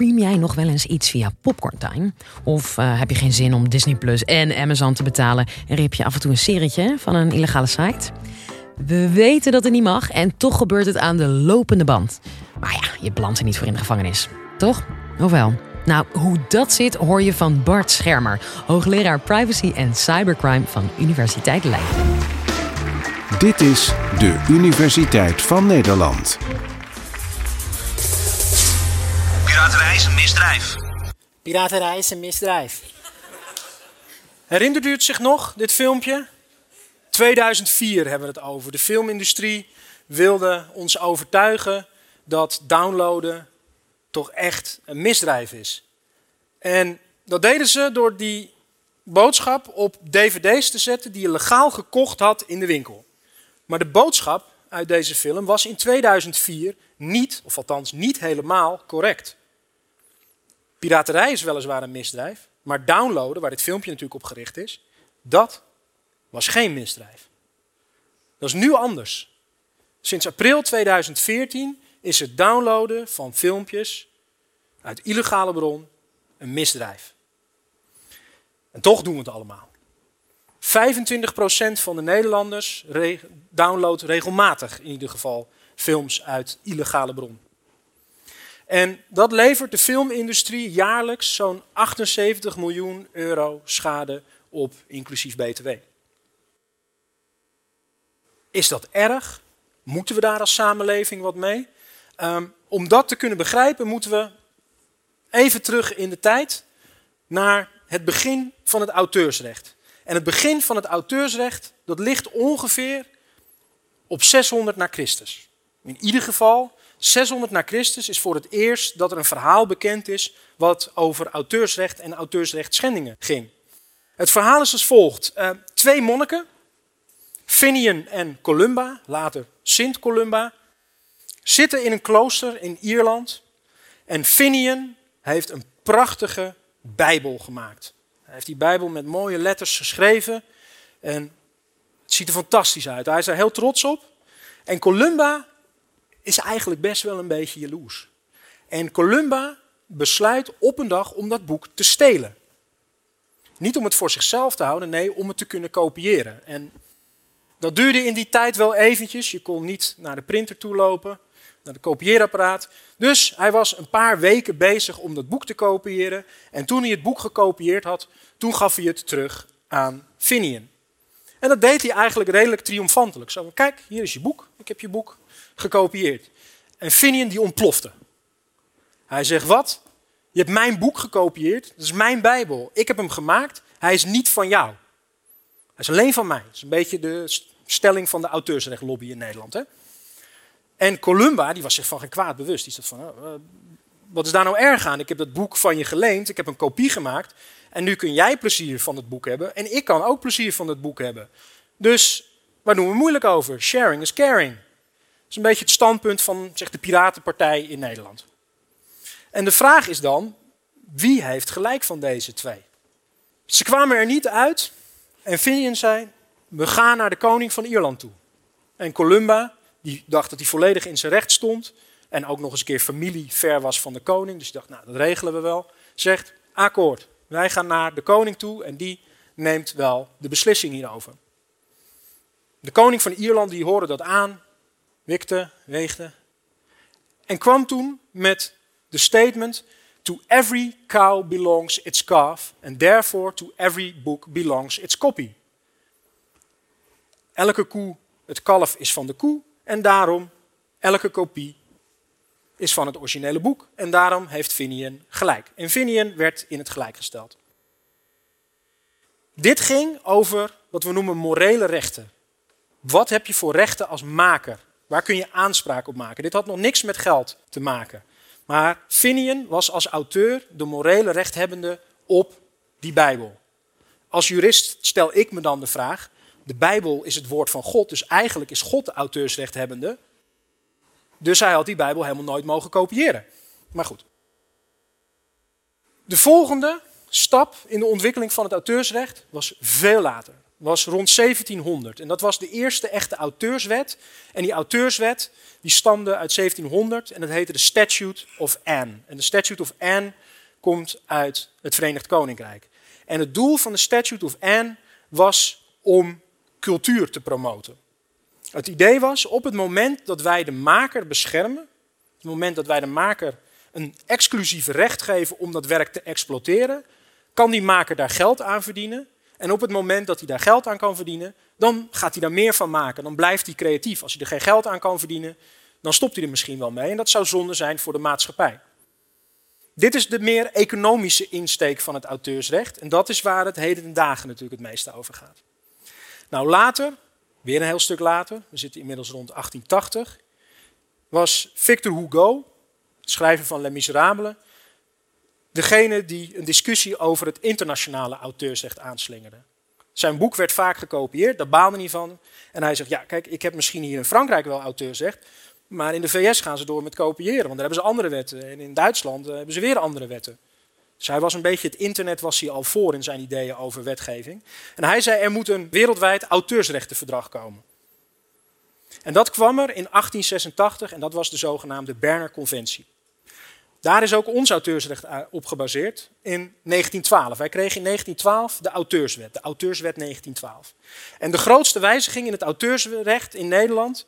stream jij nog wel eens iets via Popcorn Time? Of eh, heb je geen zin om Disney Plus en Amazon te betalen en rip je af en toe een serietje van een illegale site? We weten dat het niet mag en toch gebeurt het aan de lopende band. Maar ja, je plant er niet voor in de gevangenis, toch? Of wel? Nou, hoe dat zit hoor je van Bart Schermer, hoogleraar privacy en cybercrime van Universiteit Leiden. Dit is de Universiteit van Nederland. Piraterij is een misdrijf. Piraterij is een misdrijf. Herinnert u het zich nog, dit filmpje? 2004 hebben we het over. De filmindustrie wilde ons overtuigen dat downloaden toch echt een misdrijf is. En dat deden ze door die boodschap op dvd's te zetten die je legaal gekocht had in de winkel. Maar de boodschap uit deze film was in 2004 niet, of althans niet helemaal correct. Piraterij is weliswaar een misdrijf, maar downloaden, waar dit filmpje natuurlijk op gericht is, dat was geen misdrijf. Dat is nu anders. Sinds april 2014 is het downloaden van filmpjes uit illegale bron een misdrijf. En toch doen we het allemaal. 25% van de Nederlanders downloadt regelmatig in ieder geval films uit illegale bron. En dat levert de filmindustrie jaarlijks zo'n 78 miljoen euro schade op, inclusief BTW. Is dat erg? Moeten we daar als samenleving wat mee? Um, om dat te kunnen begrijpen, moeten we even terug in de tijd naar het begin van het auteursrecht. En het begin van het auteursrecht, dat ligt ongeveer op 600 na Christus. In ieder geval, 600 na Christus is voor het eerst dat er een verhaal bekend is wat over auteursrecht en auteursrechtschendingen ging. Het verhaal is als volgt. Uh, twee monniken, Finian en Columba, later Sint Columba, zitten in een klooster in Ierland. En Finian heeft een prachtige Bijbel gemaakt. Hij heeft die Bijbel met mooie letters geschreven. En het ziet er fantastisch uit. Hij is er heel trots op. En Columba is eigenlijk best wel een beetje jaloers. En Columba besluit op een dag om dat boek te stelen. Niet om het voor zichzelf te houden, nee, om het te kunnen kopiëren. En dat duurde in die tijd wel eventjes. Je kon niet naar de printer toe lopen, naar de kopieerapparaat. Dus hij was een paar weken bezig om dat boek te kopiëren. En toen hij het boek gekopieerd had, toen gaf hij het terug aan Finian. En dat deed hij eigenlijk redelijk triomfantelijk. Zo, kijk, hier is je boek. Ik heb je boek gekopieerd. En Finian die ontplofte. Hij zegt, wat? Je hebt mijn boek gekopieerd. Dat is mijn Bijbel. Ik heb hem gemaakt. Hij is niet van jou. Hij is alleen van mij. Dat is een beetje de stelling van de auteursrechtlobby in Nederland. Hè? En Columba, die was zich van geen kwaad bewust. Die zat van, oh, wat is daar nou erg aan? Ik heb dat boek van je geleend, ik heb een kopie gemaakt. En nu kun jij plezier van het boek hebben. En ik kan ook plezier van het boek hebben. Dus waar doen we moeilijk over? Sharing is caring. Dat is een beetje het standpunt van zeg, de Piratenpartij in Nederland. En de vraag is dan, wie heeft gelijk van deze twee? Ze kwamen er niet uit en Finian zei, we gaan naar de koning van Ierland toe. En Columba, die dacht dat hij volledig in zijn recht stond en ook nog eens een keer familie ver was van de koning, dus die dacht, nou dat regelen we wel, zegt, akkoord, wij gaan naar de koning toe en die neemt wel de beslissing hierover. De koning van Ierland die hoorde dat aan, wikte, weegde en kwam toen met de statement: To every cow belongs its calf, and therefore to every book belongs its copy. Elke koe, het kalf is van de koe en daarom elke kopie is van het originele boek en daarom heeft Finian gelijk. En Finian werd in het gelijk gesteld. Dit ging over wat we noemen morele rechten. Wat heb je voor rechten als maker? Waar kun je aanspraak op maken? Dit had nog niks met geld te maken. Maar Finian was als auteur de morele rechthebbende op die Bijbel. Als jurist stel ik me dan de vraag: de Bijbel is het woord van God, dus eigenlijk is God de auteursrechthebbende. Dus hij had die Bijbel helemaal nooit mogen kopiëren. Maar goed. De volgende stap in de ontwikkeling van het auteursrecht was veel later. was rond 1700. En dat was de eerste echte auteurswet. En die auteurswet die stamde uit 1700 en dat heette de Statute of Anne. En de Statute of Anne komt uit het Verenigd Koninkrijk. En het doel van de Statute of Anne was om cultuur te promoten. Het idee was, op het moment dat wij de maker beschermen, het moment dat wij de maker een exclusief recht geven om dat werk te exploiteren, kan die maker daar geld aan verdienen. En op het moment dat hij daar geld aan kan verdienen, dan gaat hij daar meer van maken. Dan blijft hij creatief. Als hij er geen geld aan kan verdienen, dan stopt hij er misschien wel mee. En dat zou zonde zijn voor de maatschappij. Dit is de meer economische insteek van het auteursrecht. En dat is waar het heden ten dagen natuurlijk het meeste over gaat. Nou, later, weer een heel stuk later, we zitten inmiddels rond 1880, was Victor Hugo, schrijver van Les Miserables, degene die een discussie over het internationale auteursrecht aanslingerde. Zijn boek werd vaak gekopieerd, daar baalde hij van. En hij zegt, ja kijk, ik heb misschien hier in Frankrijk wel auteursrecht, maar in de VS gaan ze door met kopiëren, want daar hebben ze andere wetten. En in Duitsland eh, hebben ze weer andere wetten. Dus hij was een beetje, het internet was hij al voor in zijn ideeën over wetgeving. En hij zei, er moet een wereldwijd auteursrechtenverdrag komen. En dat kwam er in 1886 en dat was de zogenaamde Berner Conventie. Daar is ook ons auteursrecht op gebaseerd in 1912. Wij kregen in 1912 de auteurswet, de auteurswet 1912. En de grootste wijziging in het auteursrecht in Nederland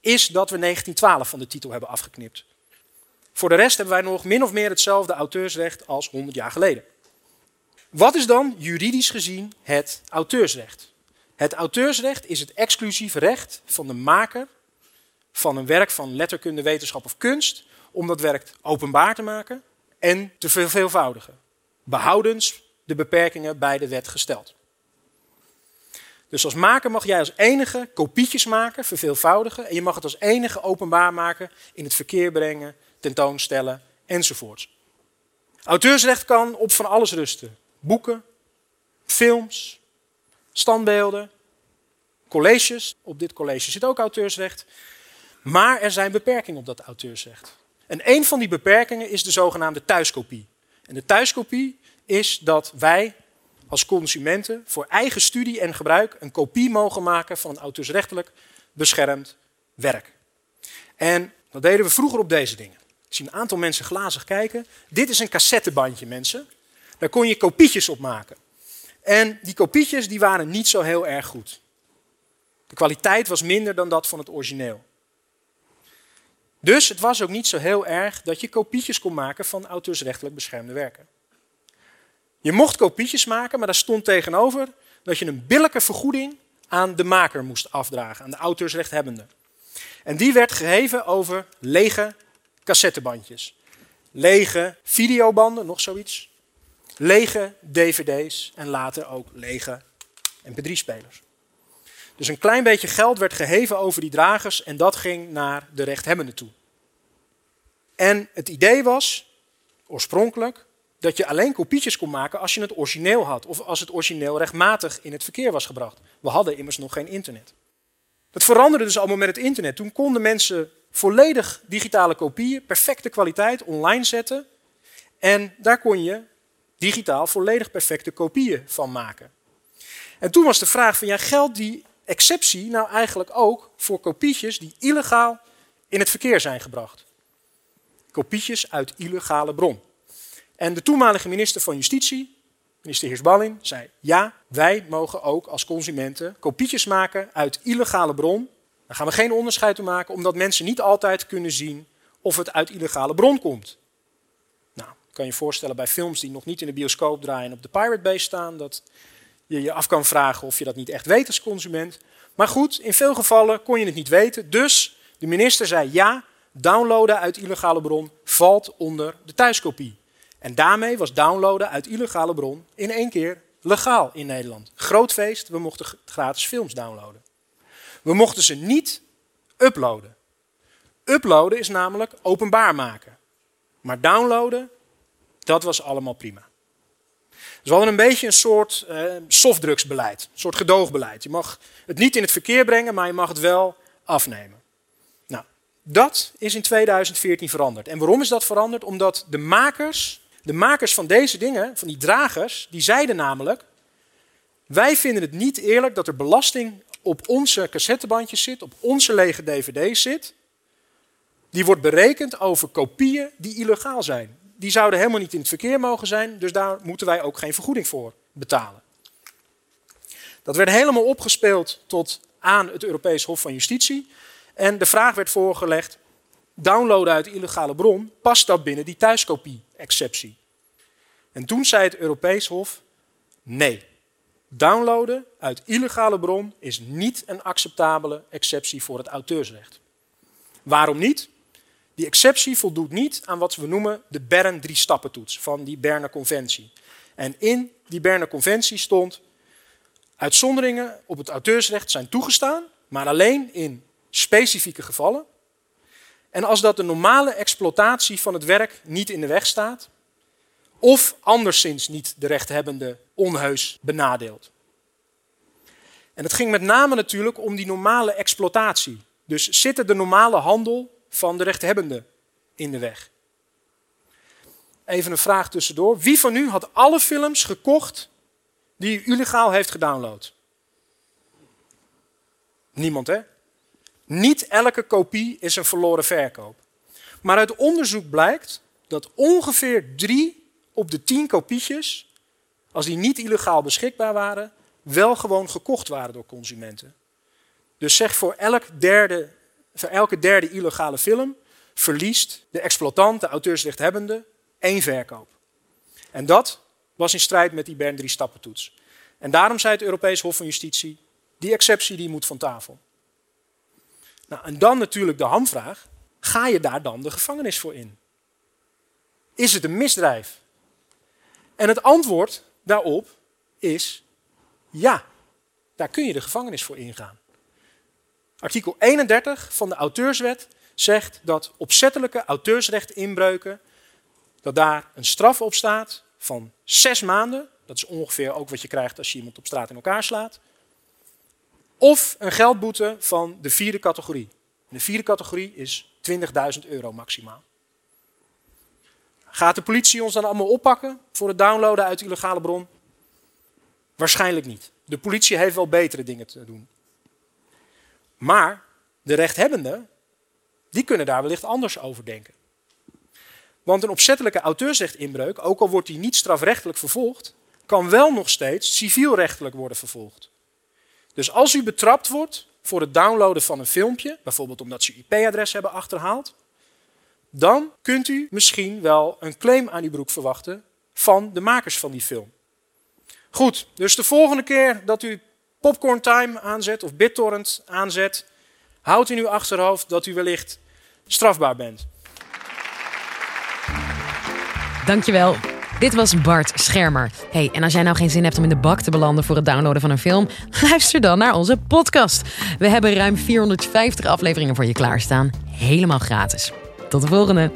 is dat we 1912 van de titel hebben afgeknipt. Voor de rest hebben wij nog min of meer hetzelfde auteursrecht als 100 jaar geleden. Wat is dan juridisch gezien het auteursrecht? Het auteursrecht is het exclusief recht van de maker van een werk van letterkunde, wetenschap of kunst om dat werk openbaar te maken en te verveelvoudigen, behoudens de beperkingen bij de wet gesteld. Dus als maker mag jij als enige kopietjes maken, verveelvoudigen, en je mag het als enige openbaar maken, in het verkeer brengen, tentoonstellen enzovoorts. Auteursrecht kan op van alles rusten. Boeken, films, standbeelden, colleges. Op dit college zit ook auteursrecht. Maar er zijn beperkingen op dat auteursrecht. En een van die beperkingen is de zogenaamde thuiskopie. En de thuiskopie is dat wij als consumenten voor eigen studie en gebruik een kopie mogen maken van een auteursrechtelijk beschermd werk. En dat deden we vroeger op deze dingen. Ik zie een aantal mensen glazig kijken. Dit is een cassettebandje, mensen. Daar kon je kopietjes op maken. En die kopietjes die waren niet zo heel erg goed. De kwaliteit was minder dan dat van het origineel. Dus het was ook niet zo heel erg dat je kopietjes kon maken van auteursrechtelijk beschermde werken. Je mocht kopietjes maken, maar daar stond tegenover dat je een billijke vergoeding aan de maker moest afdragen, aan de auteursrechthebbende. En die werd geheven over lege cassettebandjes, lege videobanden, nog zoiets, lege dvd's en later ook lege mp3-spelers. Dus een klein beetje geld werd geheven over die dragers en dat ging naar de rechthebbende toe. En het idee was, oorspronkelijk, dat je alleen kopietjes kon maken als je het origineel had. Of als het origineel rechtmatig in het verkeer was gebracht. We hadden immers nog geen internet. Dat veranderde dus allemaal met het internet. Toen konden mensen volledig digitale kopieën, perfecte kwaliteit, online zetten. En daar kon je digitaal volledig perfecte kopieën van maken. En toen was de vraag van, ja, geldt die exceptie nou eigenlijk ook voor kopietjes die illegaal in het verkeer zijn gebracht? Kopietjes uit illegale bron. En de toenmalige minister van Justitie, minister Heersballing, zei: Ja, wij mogen ook als consumenten kopietjes maken uit illegale bron. Daar gaan we geen onderscheid in maken, omdat mensen niet altijd kunnen zien of het uit illegale bron komt. Nou, kan je je voorstellen bij films die nog niet in de bioscoop draaien op de Pirate Bay staan, dat je je af kan vragen of je dat niet echt weet als consument. Maar goed, in veel gevallen kon je het niet weten. Dus de minister zei ja, downloaden uit illegale bron valt onder de thuiskopie. En daarmee was downloaden uit illegale bron in één keer legaal in Nederland. Groot feest, we mochten gratis films downloaden. We mochten ze niet uploaden. Uploaden is namelijk openbaar maken. Maar downloaden, dat was allemaal prima. Dus we hadden een beetje een soort eh, softdrugsbeleid, een soort gedoogbeleid. Je mag het niet in het verkeer brengen, maar je mag het wel afnemen. Nou, dat is in 2014 veranderd. En waarom is dat veranderd? Omdat de makers de makers van deze dingen, van die dragers, die zeiden namelijk: Wij vinden het niet eerlijk dat er belasting op onze cassettebandjes zit, op onze lege dvd's zit. Die wordt berekend over kopieën die illegaal zijn. Die zouden helemaal niet in het verkeer mogen zijn, dus daar moeten wij ook geen vergoeding voor betalen. Dat werd helemaal opgespeeld tot aan het Europees Hof van Justitie. En de vraag werd voorgelegd: downloaden uit illegale bron, past dat binnen die thuiskopie-exceptie? En toen zei het Europees Hof: nee. Downloaden uit illegale bron is niet een acceptabele exceptie voor het auteursrecht. Waarom niet? Die exceptie voldoet niet aan wat we noemen de Bern drie-stappentoets van die Berner Conventie. En in die Berner Conventie stond Uitzonderingen op het auteursrecht zijn toegestaan, maar alleen in specifieke gevallen. En als dat de normale exploitatie van het werk niet in de weg staat, of anderszins niet de rechthebbende onheus benadeelt. En het ging met name natuurlijk om die normale exploitatie. Dus zit er de normale handel van de rechthebbende in de weg? Even een vraag tussendoor. Wie van u had alle films gekocht die u illegaal heeft gedownload? Niemand, hè? Niet elke kopie is een verloren verkoop. Maar uit onderzoek blijkt dat ongeveer drie op de tien kopietjes, als die niet illegaal beschikbaar waren, wel gewoon gekocht waren door consumenten. Dus zeg voor, elk derde, voor elke derde illegale film verliest de exploitant, de auteursrechthebbende, één verkoop. En dat was in strijd met die Bern drie stappentoets. En daarom zei het Europees Hof van Justitie, die exceptie die moet van tafel. Nou, en dan natuurlijk de hamvraag, ga je daar dan de gevangenis voor in? Is het een misdrijf? En het antwoord daarop is ja, daar kun je de gevangenis voor ingaan. Artikel 31 van de auteurswet zegt dat opzettelijke auteursrechtinbreuken, dat daar een straf op staat van zes maanden. Dat is ongeveer ook wat je krijgt als je iemand op straat in elkaar slaat. Of een geldboete van de vierde categorie. De vierde categorie is 20.000 euro maximaal. Gaat de politie ons dan allemaal oppakken voor het downloaden uit illegale bron? Waarschijnlijk niet. De politie heeft wel betere dingen te doen. Maar de rechthebbenden, die kunnen daar wellicht anders over denken. Want een opzettelijke auteursrechtinbreuk, ook al wordt die niet strafrechtelijk vervolgd, kan wel nog steeds civielrechtelijk worden vervolgd. Dus als u betrapt wordt voor het downloaden van een filmpje, bijvoorbeeld omdat ze uw IP-adres hebben achterhaald, dan kunt u misschien wel een claim aan uw broek verwachten van de makers van die film. Goed, dus de volgende keer dat u Popcorn Time aanzet of BitTorrent aanzet, houdt in uw achterhoofd dat u wellicht strafbaar bent. Dankjewel. Dit was Bart Schermer. Hey, en als jij nou geen zin hebt om in de bak te belanden voor het downloaden van een film, luister dan naar onze podcast. We hebben ruim 450 afleveringen voor je klaarstaan, helemaal gratis. Tot de volgende.